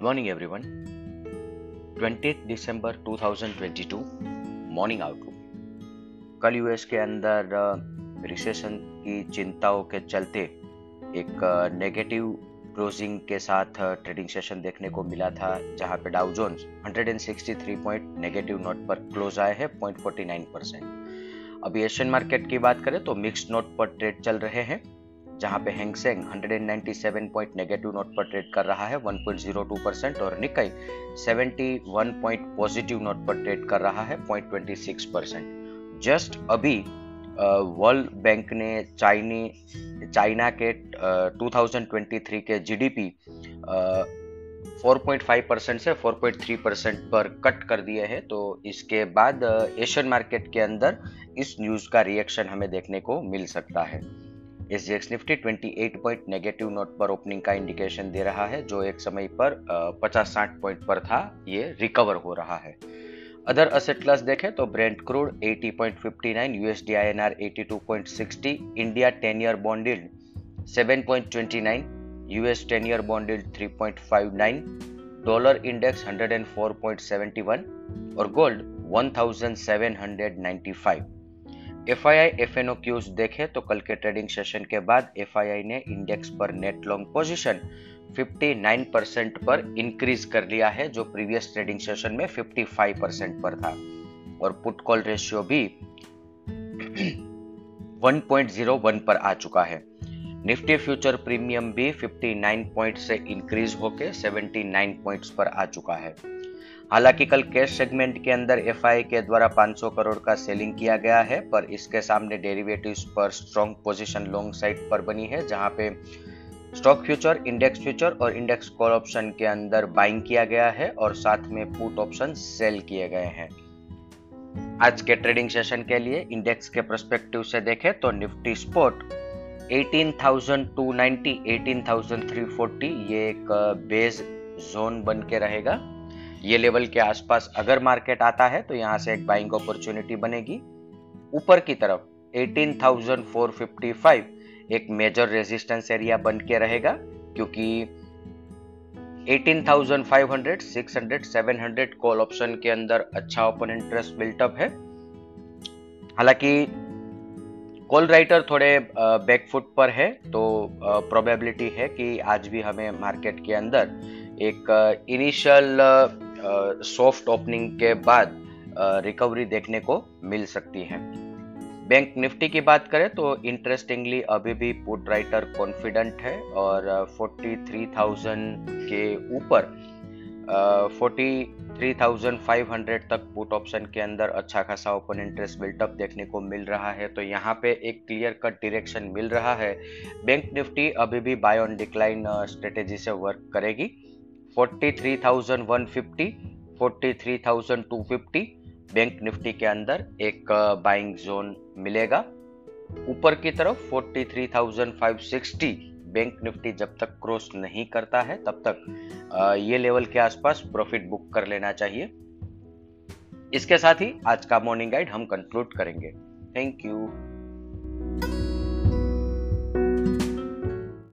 Good morning everyone 20 December 2022 morning outlook कल US के अंदर रिसेशन की चिंताओं के चलते एक नेगेटिव क्लोजिंग के साथ ट्रेडिंग सेशन देखने को मिला था, जहाँ पे Dow Jones 163 point negative note पर क्लोज आए हैं 0.49 परसेंट अभी एशियन मार्केट की बात करें तो मिक्स नोट पर ट्रेड चल रहे हैं। जहाँ पे Hang Seng 197 point negative note पर ट्रेड कर रहा है 1.02 परसेंट और निकाई 71 पॉइंट पॉजिटिव नोट पर ट्रेड कर रहा है 0.26 परसेंट जस्ट अभी वर्ल्ड बैंक ने चाइनी चाइना के uh, 2023 के जीडीपी uh, 4.5 परसेंट से 4.3 परसेंट पर कट कर दिए हैं। तो इसके बाद एशियन मार्केट के अंदर इस न्यूज़ का रिएक्शन हमें देखने को मिल सकता है। एस निफ्टी 28 पॉइंट नेगेटिव नोट पर ओपनिंग का इंडिकेशन दे रहा है, जो एक समय पर पचास साठ पॉइंट पर था, ये रिकवर हो रहा है। अदर असेट क्लास देखें तो Brent crude 80.59 USD INR 82.60 India 10 year bond yield 7.29 US 10 year bond yield 3.59 dollar index 104.71 और gold 1795 F I I F N O cues देखे तो कल के ट्रेडिंग सेशन के बाद एफ़ आई आई ने इंडेक्स पर नेट लॉन्ग पोजिशन 59 परसेंट पर इंक्रीज कर लिया है, जो प्रीवियस ट्रेडिंग सेशन में 55 परसेंट पर था। और पुट कॉल रेशियो भी 1.01 पर आ चुका है। निफ्टी फ्यूचर प्रीमियम भी 59 पॉइंट से इंक्रीज होकर 79 पॉइंट्स पर आ चुका है। हालाँकि कल कैश सेगमेंट के अंदर एफ़ के द्वारा 500 करोड़ का सेलिंग किया गया है पर इसके सामने डेरिवेटिव्स पर स्ट्रॉन्ग पोजीशन लॉन्ग साइड पर बनी है जहाँ पे स्टॉक फ्यूचर इंडेक्स फ्यूचर और इंडेक्स कॉल ऑप्शन के अंदर बाइंग किया गया है और साथ में पुट ऑप्शन सेल किए गए हैं। आज के ट्रेडिंग सेशन के लिए इंडेक्स के परस्पेक्टिव से देखें तो निफ्टी स्पोर्ट 18,290 18,340 ये एक बेस जोन बन के रहेगा। ये लेवल के आसपास अगर मार्केट आता है तो यहाँ से एक बाइंग अपॉर्चुनिटी बनेगी। ऊपर की तरफ़ 18,455 एक मेजर रेजिस्टेंस एरिया बन के रहेगा क्योंकि 18,500, 600, 700 कॉल ऑप्शन के अंदर अच्छा ओपन इंटरेस्ट बिल्टअप है। हालाँकि कॉल राइटर थोड़े बैकफुट पर है तो प्रोबेबिलिटी है कि आज भी हमें मार्केट के अंदर एक इनिशियल सॉफ्ट ओपनिंग के बाद रिकवरी देखने को मिल सकती है। बैंक निफ्टी की बात करें तो इंटरेस्टिंगली अभी भी पुट राइटर कॉन्फिडेंट है और 43,000 के ऊपर 43,500 तक पुट ऑप्शन के अंदर अच्छा खासा ओपन इंटरेस्ट बिल्टअप देखने को मिल रहा है। तो यहाँ पे एक क्लियर कट डायरेक्शन मिल रहा है। बैंक निफ्टी अभी भी बाय ऑन डिक्लाइन स्ट्रेटेजी से वर्क करेगी। 43,150, 43,250 बैंक निफ्टी के अंदर एक बाइंग जोन मिलेगा। ऊपर की तरफ़ 43,560 बैंक निफ्टी जब तक क्रॉस नहीं करता है तब तक ये लेवल के आसपास प्रॉफिट बुक कर लेना चाहिए। इसके साथ ही आज का मॉर्निंग गाइड हम कंक्लूड करेंगे। Thank you